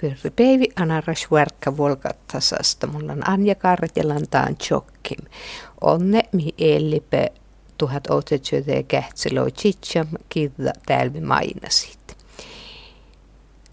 Pyrri päivi anaras verkka volkattasasta. Mulla on Anja Karjalan taan chokkim. Onne mi tuhat otetsyötä kähtsiloi chitsam kidda tälvi mainasit.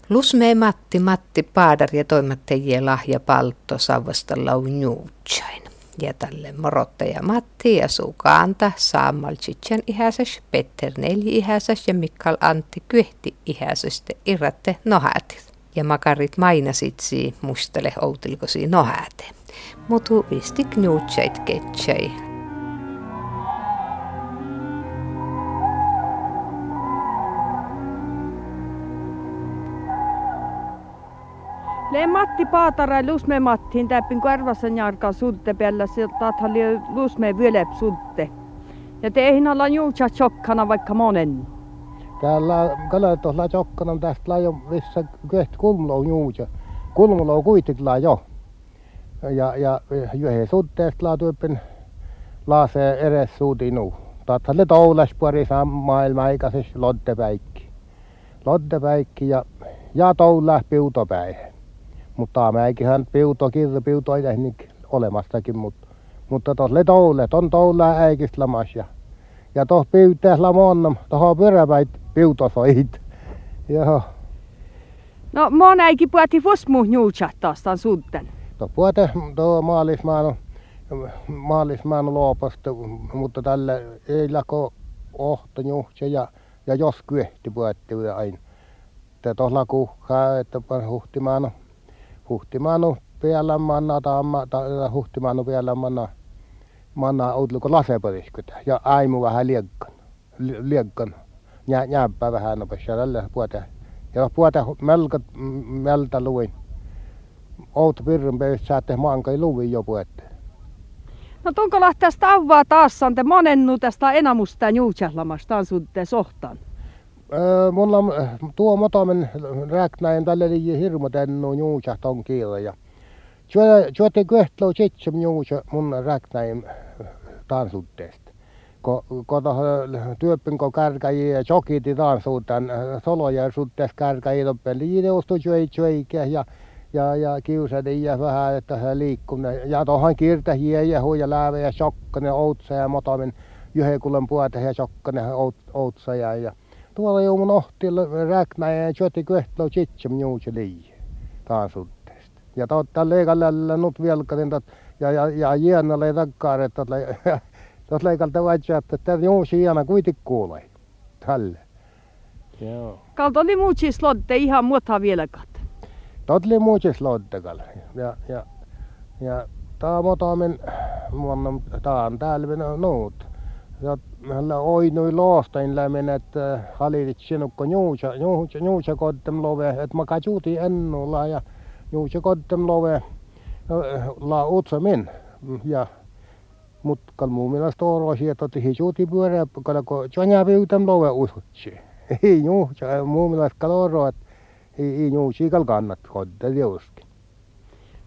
Lusme Matti Matti Paadar ja toimittajia lahja paltto savasta launjuutsain. Ja tälle morottaja Matti ja Sukaanta Saamal Chitsan ihäsäs, Petter Nelji ihäsäs ja Mikkal Antti Kyhti ihäsästä irratte nohätit ja makarit mainasitsi mustele outilkosi nohäte. Mutu visti knuutseit ketsei. Le Matti Paatara lusme Mattiin täppin karvassa jarkaa sulte päällä sieltä lusme vylep sulte. Ja teihin ollaan juutsa chokkana vaikka monen. Täällä kalatolla jokkana tästä jo missä keht kulmlo juuja. Kulmlo kuitenkin jo. Ja, ja yhden suhteesta laa tyyppin laasee edes suutinu. Tathalle toulas puoli maailma aikaisessa lottepäikki. Lottepäikki ja, ja toulas piutopäihin. Mutta mäikinhän piuto, kirja piuto ei olemastakin, mutta, mutta tuossa toulet on toulaa äikistä lamas ja, ja tuossa piutää lamonna, tuohon pyöräpäit piutosoit. Joo. No mon äikin puhutti fosmu taas tämän suhteen. No puhutte tuo maalismaan maalismaan luopasta, mutta tällä ei lako ohto juhtse ja, ja jos kyehti puhutti aina. Että tuolla kuhkaa, että huhtimaan huhtimaanu päällä manna taamma ta huhtimaanu päällä manna manna outluko lasepodiskuta ja aimu vähän liekkan liekkan Nää nyäppää vähän nopeasti tällä puolta ja puolta melko melta luin out pirrin pöystä saatte maankai luvi jo puolta No tunko tästä avaa taas sante monennu tästä enamusta juutsahlamasta suhteen sohtaan? mulla tuo motomen räknäin tälle liian hirmu tennu juusa ton kiillä ja Juotte köhtlo sitsem juusa mun räknäin tansutteesta. Ko, ko työppin ko kärkäjiä ja chokiti tansuutan soloja suhteessa kärkäjiä loppen liideustu juoi juoikä ja ja, ja kiusadi ja vähän, että he liikkunut. Ja tuohon kirtähiä ja huija läävä ja shokkanen outsa ja motomen yhden puolta ja shokkanen outsa ja, ja tuolla jo mun ohti räknä ja juotti köhtlö chitsem juusi lii taasutteesta. Ja totta leikalle nut vielkatin tot ja ja ja jiena le takkaar että tot leikalta vaitsi että tämä juusi jiena kuitenkin kuulee. Tälle. Joo. Kalta oli muuta slotte ihan muuta vieläkat. Tot oli muuta slottekal. Ja ja ja tämä motamen mun tää on täällä nuut ja meillä oinui loostain lämmin, että halilit sinukko juusa, juusa, juusa kodtem love, että mä kajuti ennulla ja juusa kodtem love la utsa min. Ja mut kal muu mielestä orosi, että otti hijuti pyörä, kala ko jonya viutem love usutsi. Ei juusa, muu mielestä kal oro, että ei, ei juusi kal kannat kodde liuskin.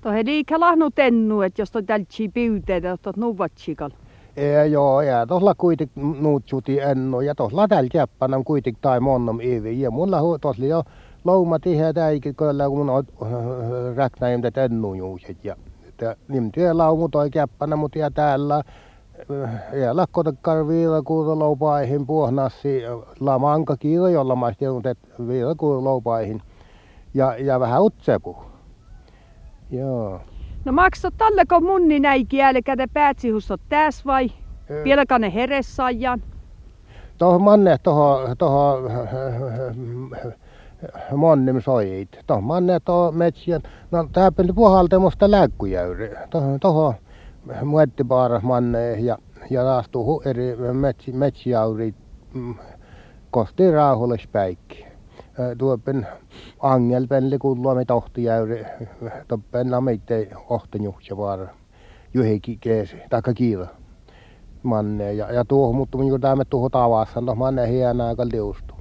Tohe liikä lahnu tennu, että jos toi tältsi piuteet, että nuvatsi kal. Ja, joo, ja tuolla kuitenkin nuutsuti enno, ja tuolla tällä käppänä on kuitenkin tai monnom ivi. Ja mulla tuolla jo louma tiheä täikin, kun on räknäim tätä ennujuuset. Ja nimtyä laumu toi käppänä, mutta ja täällä ja lakkotakkar viila kuuta loupaihin puohnassi lamanka kiilo jolla maisti viila kuuta loupaihin. Ja, ja vähän utsepu. Joo. No maksat talleko munni näiki jälkä te päätsihussot täs vai? Vieläkö ne heressaajan? Tuohon manne tuohon toho, monnim soit. Tuohon manne tuohon metsien. No tää peli puhaltemusta läkkujäyri. Tuohon toho muettipaaras manne ja ja taas tuohon eri metsi, metsiauri mm, kosti rauhallispäikki tuoppen angelpenli kulloami tohtijäyri toppen namitte ohtenjuhtsa vaara juheki keesi taikka kiila manne ja, ja tuohon mutta niin tämä tuohon tavassa no manne hienää aika liustu.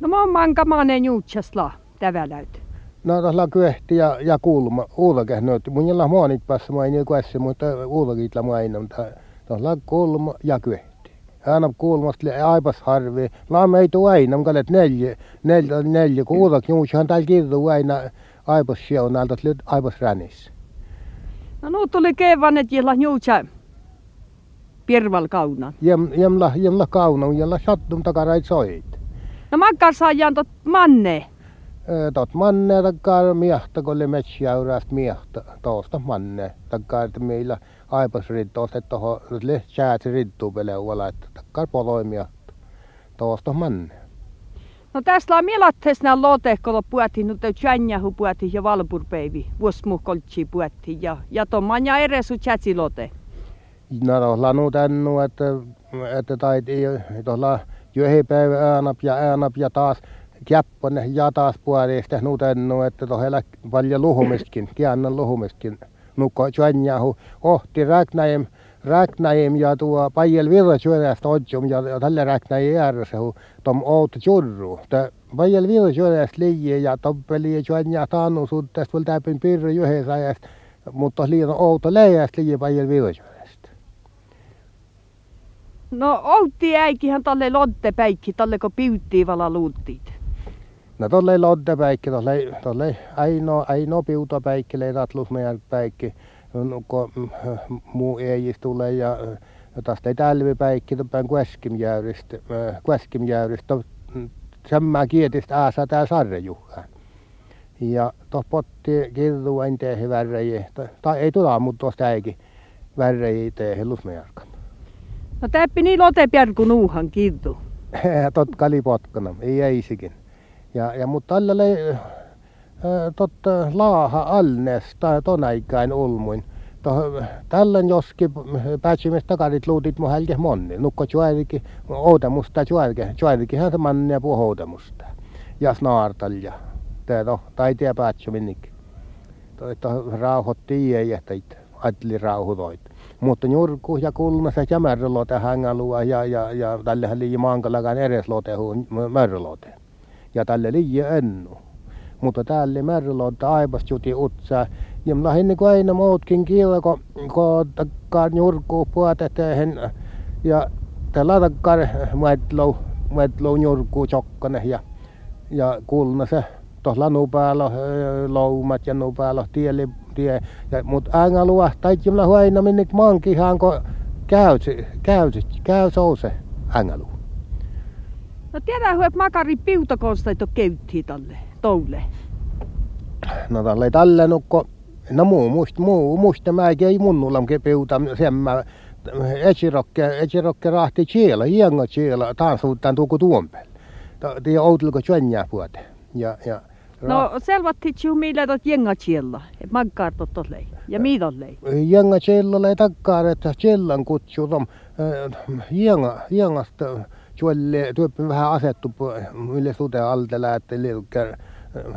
No mä oon manka manen juutsasla täväläyt. No tuolla kyehti ja, ja kulma, uulake nyt. Mun jolla muonit päässä mä en kuessi, mutta uulakitla mä en, mutta tuolla kulma ja kyehti. Aina kuulmasta aipas harvi. Laamme ei tule aina, mutta olet neljä, neljä, neljä kuudak, juusihan täällä kirdu aina aipas siunalta, aipas ränissä. No nyt tuli kevään, että jilla juutsa pirval kaunan. Jem, jemla, jemla kaunan, jella sattum takarait soit. No makkar saajan tot manne. Tot manne takkaa miehtä, kun oli metsiäyrästä miehtä, tuosta manne. Takkaa, että meillä aipas rintosta, että tuohon säät rintuu peleuvala, että takkaa poloimia tuosta manne. No tässä on mielattes nämä lote, kun puhuttiin, nyt tjänjähu puhuttiin ja valpurpeivi, vuosmu koltsi puhuttiin ja, ja tuon ja eresu lote. No tuolla nu tännu, että, että taiti tuolla jöhipäivä äänap ja äänap ja taas käppone ja taas puolesta nu tännu, että tuolla paljon luhumistakin, kiannan luhumistakin. Nukko tjänjähu ohti räknäjem, räknäjem ja tuo pajel virra syödästä otsum ja, tällä räknäjem ääressä tom oot jurru. Pajel virra syödästä liian ja toppeli ja tjänjä taannu suuttaista vol täpin pirra yhdessä. Mutta liian outo leijästä liian pajel virra No outti äikihän tälle loddepäikki, tälle kun piuttii vala luuttiit. No tolle loddepäikki, tolle, tolle ainoa, ainoa piutapäikki, leitatlus meidän päikki, kun muu ei tule ja tästä ei talvipäikki, tämän kueskimjäyristä, kueskimjäyristä, semmää kietistä ääsä tää sarrejuhään. Ja tuossa potti kirru en tee värreji, tai ei tula, mutta tuosta äikin värreji tee lusmejarkan. No täppi niin lote kuin nuuhan kirtu. tot kali potkana, ei eisikin. Ja, ja mutta tällä lei, tot laaha alnes tai ton aikaan ulmuin. Tällä joskin päätsimme takarit luutit mun hälke monni. Nukko juorikin outamusta juorikin. Juorikin hän se manne ja puhu outamusta. Ja snaartalja. Tää to, tai tiedä päätsä minnikin. Rauhoitti ei, että ajattelin rauhoitoit mutta njurku ja kulmassa ja märrölote hängalua ja, ja, ja tälle liian mankalakaan ereslote märrölote. Ja tälle liian ennu. Mutta tälle märrölote aipas juti utsaa. Ja mä lähdin niin aina muutkin kielä, kun, kun takkaan njurku puotetehen ja tällä takkaan muetlou, muetlou njurku chokkane ja, ja kulmassa tuossa lanu päällä loumat ja nu päällä tieli tie. Ja, mut änga luo, tai jimla huaina minnik mankihan, ko käy, käy, käy souse änga luo. No tiedä, että makari piutakosta että keyttii tälle, toule. No tälle tälle nukko, no muu muist, muu muista mä ei munnulla piuta, sen mä etsirokke, etsirokke rahti siellä, hiengo siellä, tanssuuttaan tuku tuon päälle. Tämä on outilko työnjää puhuta. Ja, ja No selvatti ju millä tot jenga chiella, et maggar tot tolle. Ja miidolle. Jenga chiella le takkaar, että chiellan kutsu tom jenga jengasta juolle työppi vähän asettu mille sute altela että liukar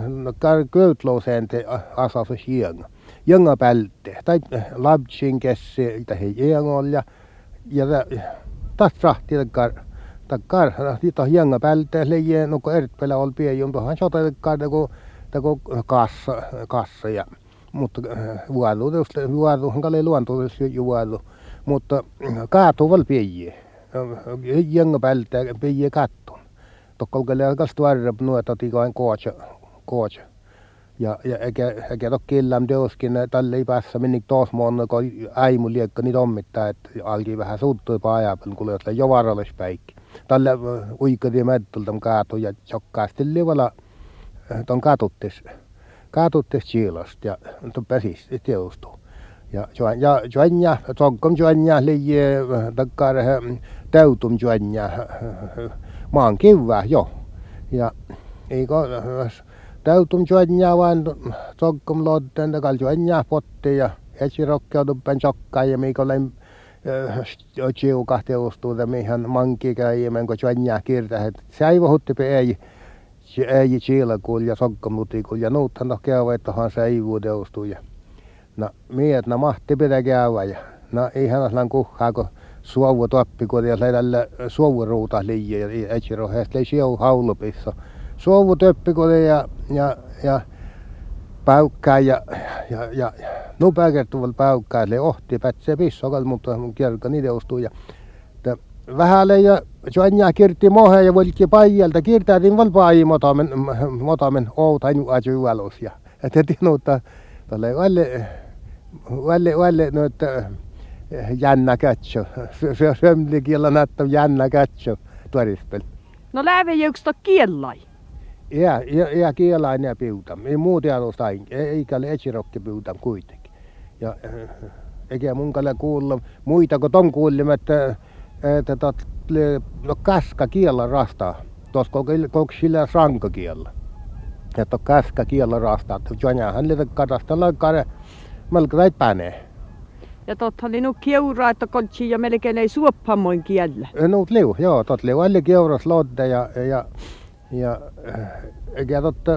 no kar köytlouseen te asasu jenga. Jenga pälte tai labchin kesse tai jengol ja ja tas rahti takkaar takkar tito jenga pälte leje no ko ertpelä ol pie jum tohan sota takkar ko tako kassa kassa ja mutta vuodu just vuodu hankalle luontoisesti juodu mutta kaatu val pie jenga pälte pie kattun tokkolkelle alkas tuarrap nuota tikoin koocha koocha ja, ja eikä, eikä to killam teoskin tälle ei päässä minnik tos mon kun äimu liekka niitä ommittaa että alki vähän suuttui paajapel kun jo jovarallis päikki tälle uikadi mettultam kaatu ja chokkaasti livala ton katuttis katuttis chiilost ja to pesis teostu. Ja juan ja juanja tongkom juanja liie takkar täytum juanja maan kivää jo ja eikö täytum juanja vaan tongkom lodden takal juanja potti ja esirokkeutupen chokkaa ja mikä olen ja mihän manki käy ja menko juanja kirtä että se ei vohutti ei se ei siellä kuul ja sokkamutikul ja nuuthan no käy että se ei vuodeustu ja no miet no mahti pitää käydä. Ja no ihan aslan kuhaa kun suovu toppi kun ja tällä suovu ruuta liian. Ja ei roheesta ei sieu haulupissa. Suovu töppi kun ja ja ja päykkää ja ja ja no päikertuval päykkää le ohti pätsee pissokal mutta kerka niitä ostuu. Ja vähälle ja Joanja kirti mohe ja volki paijalta kirtaatin val pai motamen motamen outain ajualus ja että tinuutta tälle valle valle valle no että jännä se sömli kiellä näyttää jännä katso tuorispel No läve to kiellai. Ja, ja, ja kielain ja piutam. Ei muuta alusta eikä ole etsirokki piutam kuitenkin. Ja eikä mun kalle kuulla muita kuin ton kuulimme, että, että tot, no kaska kiellä rastaa. Tuossa koko, sillä sanka kiellä. Että kaska kiellä rastaa. Joanjahan liitä katasta laikkaare melkein päänee. Ja totta oli nu keura, että kontsi ja melkein ei suoppamoin kiellä. No, liu, joo, tot liu. Alle keuras lodde ja, ja, ja totta,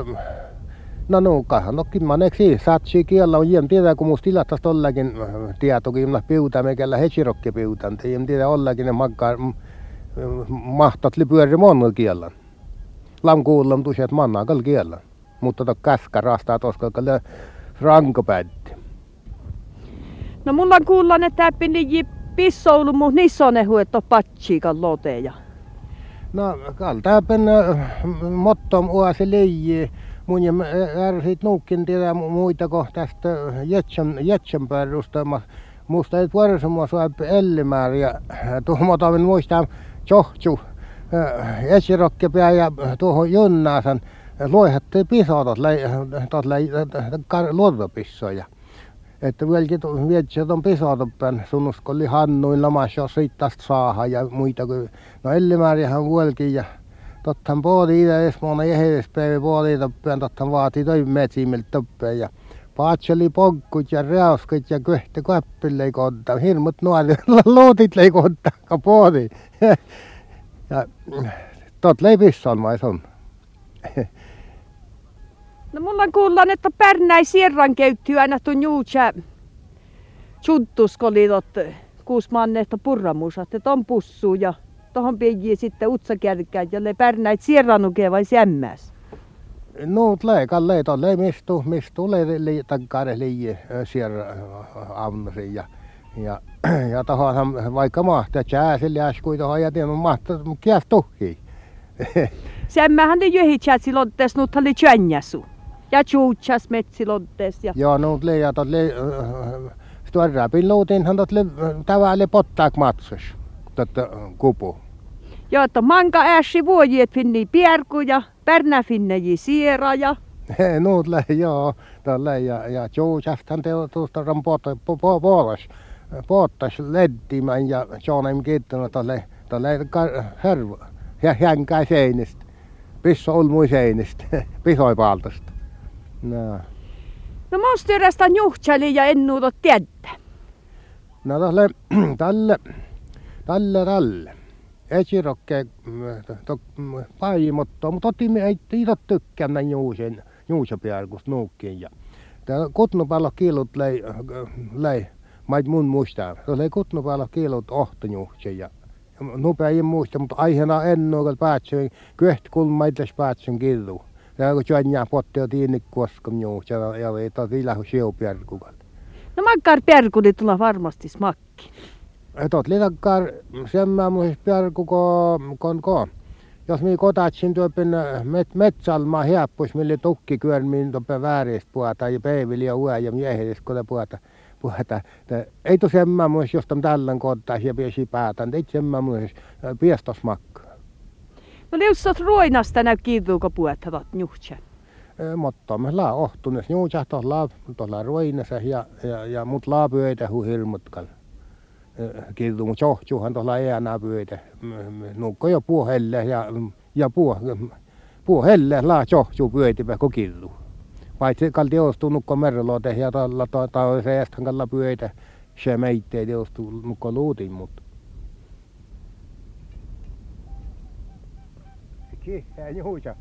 no nuukahan, no kimmaneksi, satsi kiellä on jien tiedä, kun musta ilattas tollakin tietokin, mä piuta, meikällä hetsirokki piutan, ei tiedä ollakin ne makkaa, mahtat li pyöri monella kiellä. Lam kuullam tuset mannakal kiellä, mutta to käskä rastaa toska, kalle ranko päätti. No mulla kuullaan, että täppin niin pissoulu, mutta niissä on ehu, että on patsiikan loteja. No, kal täppin mottom uasi leiji. Mun ja ärsit nuukin tiedä muita kuin tästä Jetsän, Jetsän perusta. Musta ei varsinkaan saa ellimääri ja tuohon muistaa johtu esirokkepää ja tuohon junnaasan loihatte pisotot luotopissoja että vieläkin vietsät on pisatoppen sunnuskolli hannuin lamas jo siitä saaha ja muita kuin no ellimäärihän vieläkin ja tottahan poodi itse esmoona jehdespäivä poodi toppeen tottahan vaatii toi metsimiltä toppeen ja Paatseli pokkut ja reauskut ja köhtä kappil leikottaa, hirmut nuori, luutit leikottaa, ka poodi. ja tot leipisson vai sun. No mulla kuullaan, että Pärnäi sierran köyttyy aina tuon juutsa tjunttuskolidot kuusi mannehto purramusat, että on pussu ja tohon pieni sitten utsakärkään ja le Pärnäit sierranukee vai sämmäs. No, lei, kalle, tolle mistu, mistu, le, li, takkare, li, sierra avnasi ja, ja, ja tohon vaikka mahtaa, jääsille äskui tohon ja tiedä, mahtaa, kiäs tuhki. Sämmähän ne jöhitsät silloin tässä nyt oli tjänjäsu ja tjuutsas metsilontees. Ja... Joo, no leija tot le stora pilotin tot le tavalle pottaak matsus. Totta kupu. Joo, että manka äsi vuojiet finni pierku ja pärnä finne siera ja... Nuut le, joo, tälle ja, ja tjuutsastan te tuosta puolas. Pottas ledtimän ja Johnem kiittänyt tälle, tälle hervo. Ja hänkäi seinistä. Pisso olmui seinistä. No. No monstyrasta juhtsali ja ennuuto tiedä. No tälle, tälle, tälle, tälle. Esirokke paimotto, mutta otti me ei tiedä näin juusen, juusapjärkusta nuukkiin. Ja täällä kutnupallo kiilut lei, lei, mait mun muistaa. Se oli kutnupallo kiilut ohtojuuksen ja nopea ei muista, mutta aiheena ennuukat kun päätsyin, köhti kulmaitas päätsyin killuun ja kun potti on tiinni koskom juu, ja ja ei tosi lähu siu perkukal. No makkar perkuli tulla varmasti smakki. Tot liitakkar semmä muis perkuko kon ko. Jos mi kotatsin tuopin met, metsalma hiappus, mille tukki kyörmiin tuoppe vääristä puhuta ja peivili ja uä ja miehis, kun puhuta. puhuta. Ei to semmä muis, jos tam tällän kottaisi ja piesi päätän. Ei semmä muis piestosmakka. No liussat ruinasta näy kiiduuko puettavat juhtsen? Mutta me laa ohtunes juutsa tuolla tuolla ruinassa ja, ja, ja mut laa pyöitä hu hirmutkal. Kiidu mut johtuuhan tuolla äänä pyöitä. Nukko jo puohelle ja, ja puo, puohelle laa johtuu pyöitä kun killu. Paitsi kalti ostuu nukko merlote ja tuolla toisesta kalla pyöitä. Se meitteet ostuu nukko luutin, mutta kihään juusa.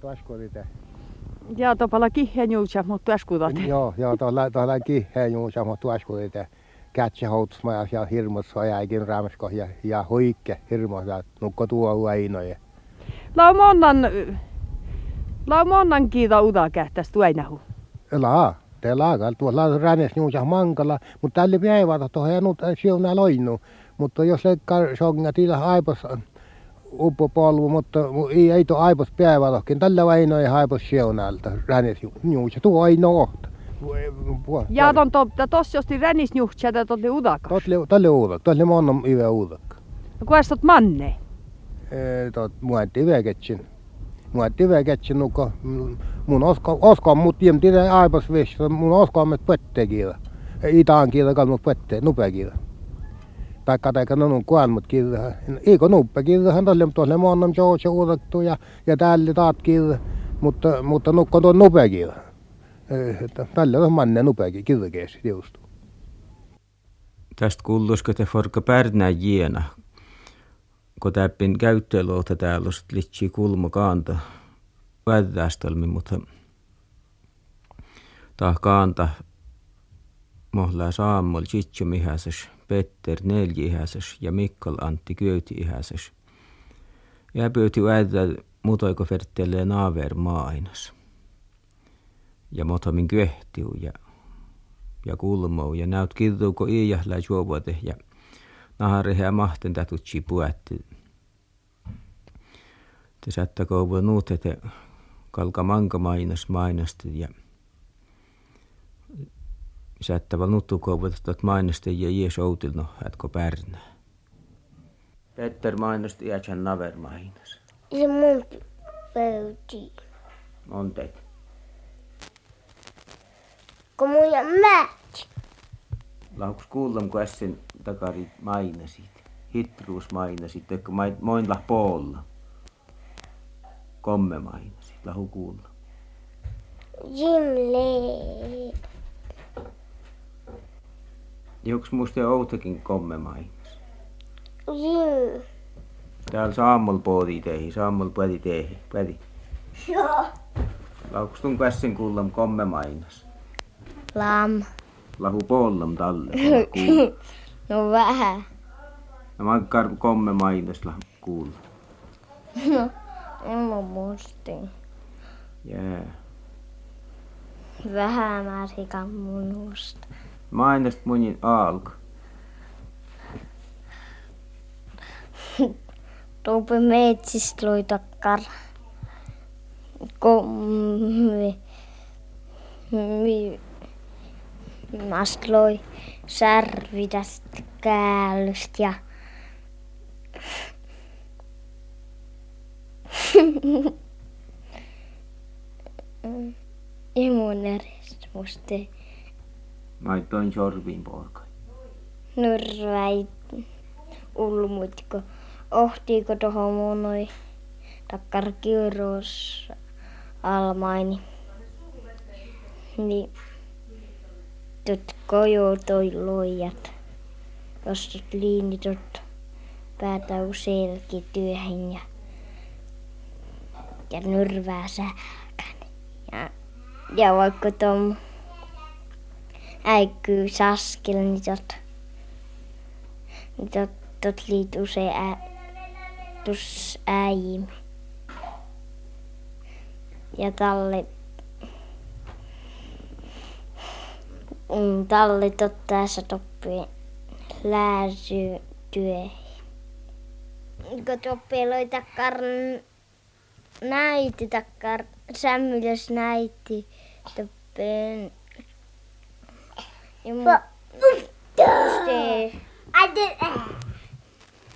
Tuaskuudita. Ja topalla kihään juusa, mutta tuaskuudat. Joo, joo, tuolla, tuolla kihään juusa, mutta tuaskuudita. Kätsä houtsma ja hirmus sojakin ramsko ja, ja huikke hirmus ja nukko tuo uainoja. Lau monnan, lau monnan kiita uda kähtäs tuainahu. Laa, te laagal, tuolla rännes juusa mankala, mutta tälle päivältä tuohon ja nyt siunaa loinu Mutta jos leikkaa songa tila aipos uppopolvu, mutta ei ei tuo aipos päivälohkin. Tällä vain ei aipos seunalta rännes juussa. Tuo ainoa ohta. Ja ton to, tossa josti rännis juhtsa, että tolle udaka. Tolle, tolle udaka, tolle monnon yö udaka. No kuinka tot manne? Tot muetti väketsin. Muetti väketsin, nuka mun oska, oska mut tiedä aipos vessa, mun oska met pöttekillä. Itaan kielä kannut pötte, nupekillä. Taikka taikka no kuan mut kirja. Eikö nuppe kirjahan tolle tuolle monnam joutsa uudettu ja, ja tälle taat kirja. Mutta, mutta nukko tuon nupe kirja. Että tälle on manne nupekin kirkeesi tiustu. Tästä kuuluisiko te forka pärnää jiena, kun täppin käyttöluota täällä litsi kulma kaanta vädästölmi, mutta tah kaanta mohlaa saamol chitsumihäsessä Petter neljihäsessä ja Mikkal Antti köyti-ihäsessä. Ja pöyti äidä mutoiko ferttelee naaver maahinas. Ja motomin köhtiu ja, ja kulmou ja näyt kirtuuko iijählää juovuote ja naharehe mahten tätutsi puetti. Te sättäkö nuut, että kalka manka mainas mainasti ja Että mainosti ja jies outilno, hätkö pärnä. Petter mainosti iätsän naver mainos. Ja mun pöytiin. On teet. Kun mun ja määt. Lauks kuullam, kun äsken takari mainasit. Hitruus mainasit, että moinla poolla. Komme mainasit, lahu kuulla. Jimlee. Joks musta outakin komme mainas? Juu. Täällä saammol poodi teihin, saammol puedi teihin, puedi. Joo. Lauks tun kässin kuullam komme mainas? Lam. Lahu pollam talle. no vähän. Ja makkar komme mainas lahu kuulla. No, en mä muistin. Jää. Yeah. Vähän mä rikan munusta. Mainast munin alku. Tuupe metsistä loi takkar. Kommi. Mi. Mast loi särvi tästä käällystä ja Imunerista Laitoin sorviin porkai. Nyrväi ulmutko. Ohtiiko tohon noi takkar kiuruus almaini. Niin tot kojo toi loijat. Jos tot liini tot päätä useilki työhön ja, ja nyrvää säkän. Ja, ja vaikka tom äikkyy saskilla, niin tot, niin tot, tot liit usein ä, tus äijimi. Ja talle, mm, talle tottaessa toppii lääsy työhön. Kun toppii loi takkar näiti takkar sämmylös näiti toppeen ja mustee,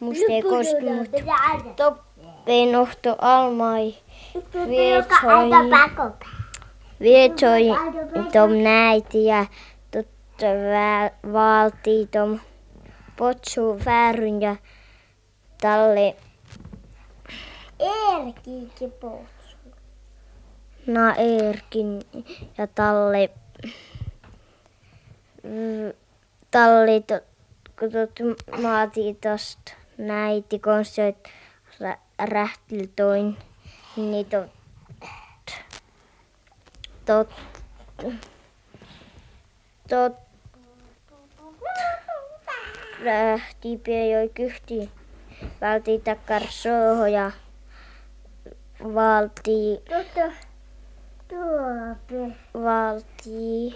mustee koski, mut toppeen ohto almai vietsoi, vietsoi tom näiti ja totta valtii tom potsu vääryn ja talle Erkikin potsu. Na Erkin ja talle talli, kun tuot maati tosta. Näiti konsoit rähtiltoin, niin tot, tot, tot, rähti joi kyhti, valti takkar soho ja valti, valti,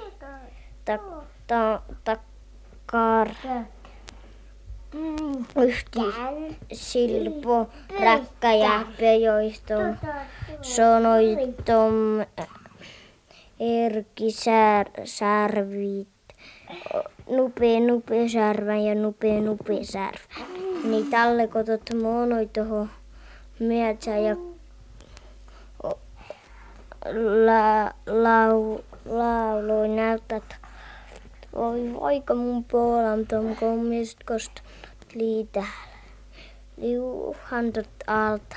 tak, ta, takkar yhti silpo räkkäjä pejoisto sonoitom erki sär, särvit nupe nupe särvän ja nupe nupe särvän. Niin talle kotot monoi toho mietsä ja la, lau, lauloi näytät. Oi voika mun puolam tom kommist kost lii täällä. Liuhantot alta.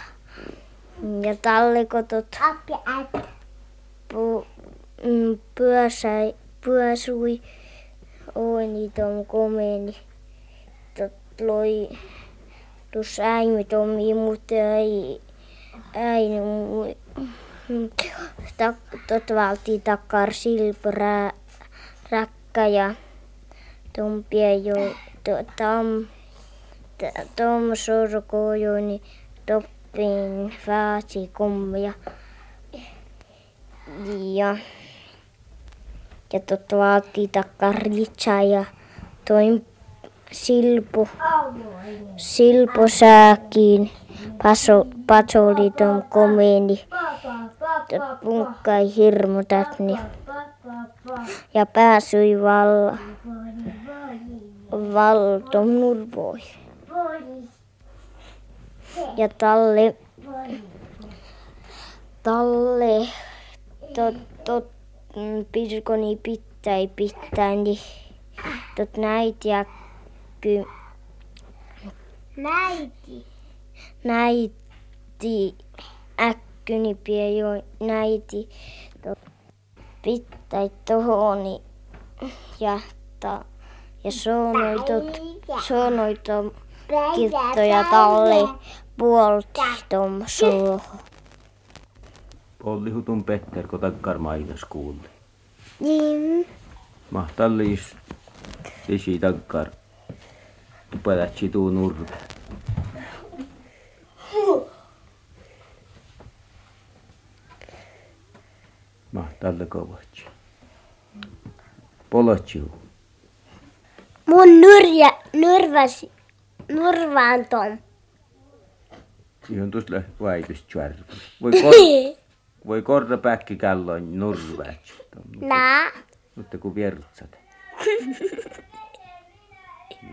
Ja tallikotot pu, mm, pyösäi, pyösui. Oi niitä on komeni. Tot loi tus äimi tomi, mutta ei äini mui. Tot valti takkar silpärä räkkä ja tumpia jo to, tam tom sorko jo ni toppin faasi kummia. Ja ja tot valti takkar ritsa ja toin silpu silpo sääkiin paso pasoli tom komeni. Tot punkkai hirmutat niin ja pääsyi valla valtom nurvoi. Ja talle, talle, tot, tot, pirkoni pittäi pittäi, niin tot näit ja ky, Näiti. näiti äkkyni pie jo näiti tot, pittäi tohoni ja sonoi tom kirttoja talle puolti tom suohon. Pollihutun Petter, kun takkar mainos kuulle. Niin. Mahtallis isi takkar. Tupadatsi tuu nurve. Mahtalle kovatsi. Polotsiu. Mun nyrjä, nyrväsi, nurvaan tom. Siihen tuossa väitys tjärvi. Voi, kor, voi korda päkki kalloin nurvätsi. Nää. Mutta kun viertsat.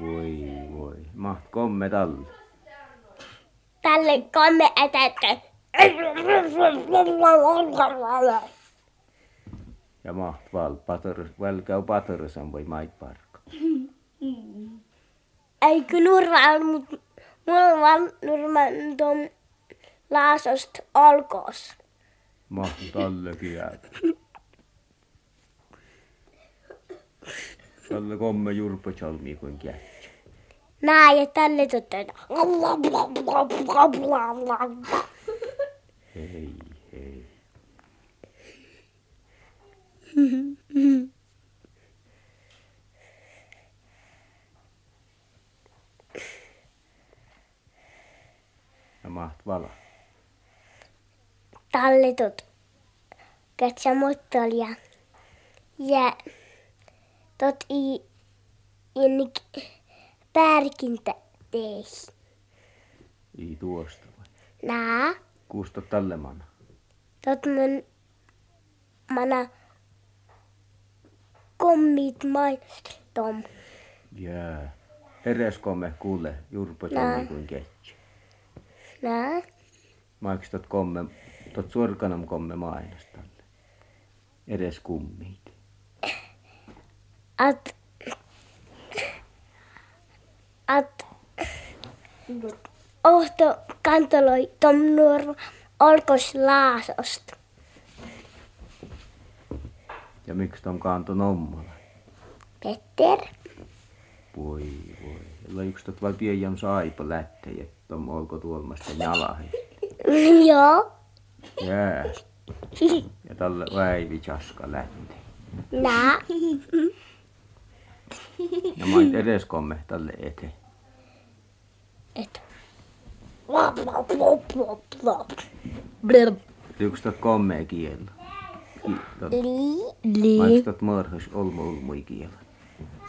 Voi voi. Maht komme talle. Tälle komme etätkö. Ja maht val paters, val käy patersan voi mait parkka. Eikö nurvaan, mut mulla vaan nurman tom laasost olkoos. Maht tallekin jää. Talle komme jurpo chalmi kuin kätsi. Nää ja tälle totta. Hei hei. Ja maht vala. Talle tot. Kätsä mottolia. Ja tot i innik pärkintä teis. Ei tuosta vai. Nää. Kuusta talle mana. Tot mun mana kommit mainos tom. Jää. Eres komme kuule jurpo chalmi kuin kätsi. Nää. Maiks tot komme, tot surkanam komme mainos talle. Edes kummit. At at ohto kantoloi tom nuorva olkos laasost. Ja miksi tom kanto nommala? Petter. Voi voi. Jolla yksi tot vaan pian saipa lätte, että tom olko tuolmasta jalahe. Joo. Jää. Ja tälle väivi chaska lätte. Nää. Ja mait edes komme tälle eteen. Et. Yksi tot komme kiellä. Ki- tot- Lii. Maiks Lii. tot mörhys olmo ulmui kiellä.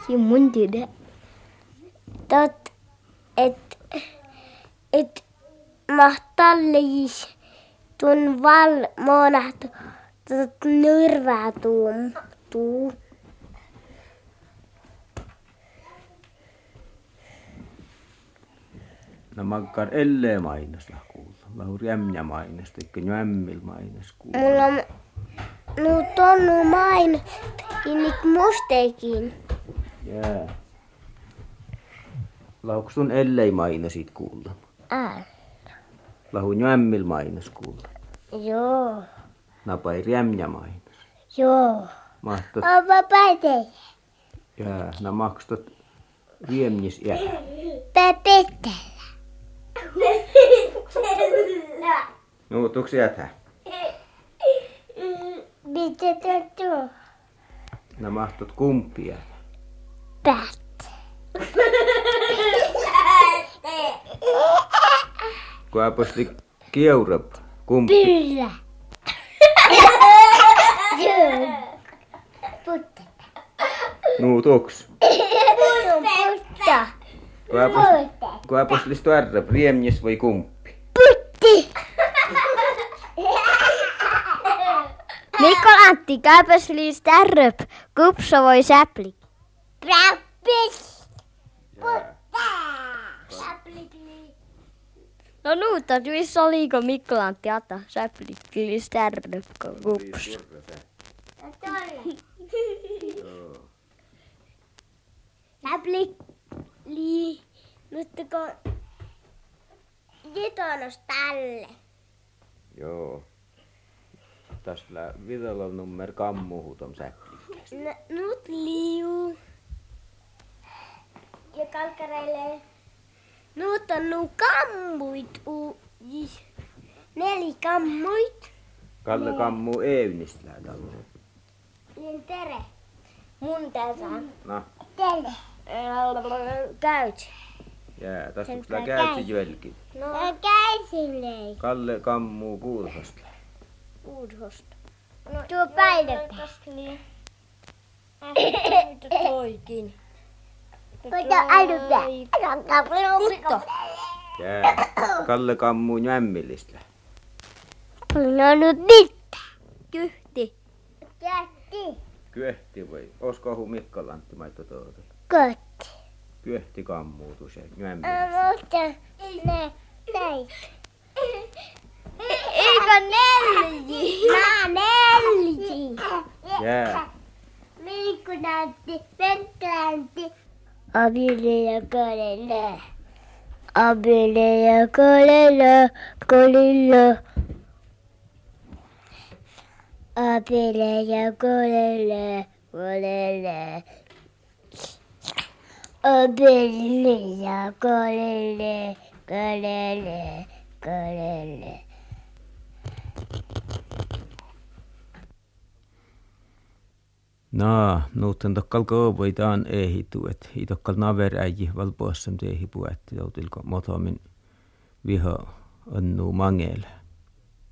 Si mun tiedä. Tot et, et mahtallis tun val monahtu tot nyrvää tuum tuu. No makkar ellei mainos la kuulla. Lahu rämnä mainos, teikö nyämmil mainos kuulla. Mulla on nu tonnu main kinnik musteekin. Jää. Lauks tun ellei mainosit kuulla? Ää. Lahu nyämmil mainos kuulla. Joo. Napai rämnä mainos. Joo. Mahtot, Ova päite. jää, nä makstot riemnis jää. Pepette. No, tuks jätä? Mitä tätä Nä mahtot kumpi jää. Pät. Kun aposti kiurap, kumpi. Pyllä. Joo. Putta. No, tuks. Putta. Kun aposti, kun aposti tuarrap, riemnis vai kumpi. Mikko Antti, käypäs liis tärröp. Kupso voi säpli. Räppis. No nuutta, missä oliko Mikko Antti Ata säpli liis tärröp kupso. Säpli li... Nyt kun... Jitonos tälle. Joo. Tässä vidalla nummer kammuhutom säklikkäs. N- nyt liu. Ja kalkkareille. Nyt on nu kammuit. U- jis- Neli kammuit. Kalle kammu eynistä tällä. Niin tere. Mun tässä. No, Tere. Käyt. jää. Tässä tää tää käytsi käy. jölki. No. Käysin Kalle kammu kuulhosta. Uudhosta. No, Tuo päivä. Toikin. Mutta älypä. Mutta. Jää. Kalle kammu nyämmillistä. No nyt mitä? Kyhti. Kyhti. Kyöhti vai? Oskohu Mikko Lantti maitto tuota. Kotti. Kyöhti kammuutus ja nyämmillistä. Mutta ne näin. Manelli. Manelli. Yeah. Vinculanti, vinculanti. Abileya kolele. Abileya kolele, kolele. Abileya kolele, kolele. Abileya kolele, kolele, kolele. No, nuutten tokkal koovoitaan ehitu, et i tokkal naveräji valpoassam teehi puetti, joutilko motomin viho onnu mangele.